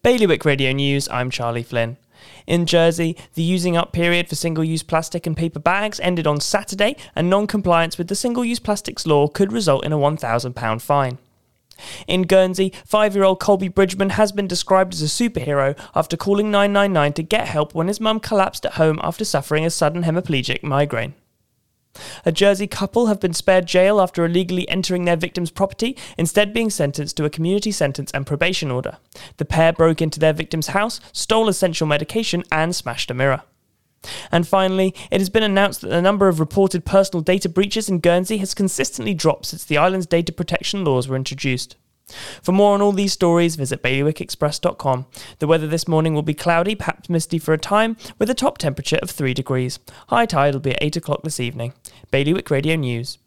Bailiwick Radio News, I'm Charlie Flynn. In Jersey, the using up period for single use plastic and paper bags ended on Saturday, and non compliance with the single use plastics law could result in a £1,000 fine. In Guernsey, five year old Colby Bridgman has been described as a superhero after calling 999 to get help when his mum collapsed at home after suffering a sudden hemiplegic migraine. A Jersey couple have been spared jail after illegally entering their victim's property, instead being sentenced to a community sentence and probation order. The pair broke into their victim's house, stole essential medication, and smashed a mirror. And finally, it has been announced that the number of reported personal data breaches in Guernsey has consistently dropped since the island's data protection laws were introduced. For more on all these stories, visit bailiwickexpress.com. The weather this morning will be cloudy, perhaps misty for a time, with a top temperature of 3 degrees. High tide will be at 8 o'clock this evening. Bailiwick Radio News.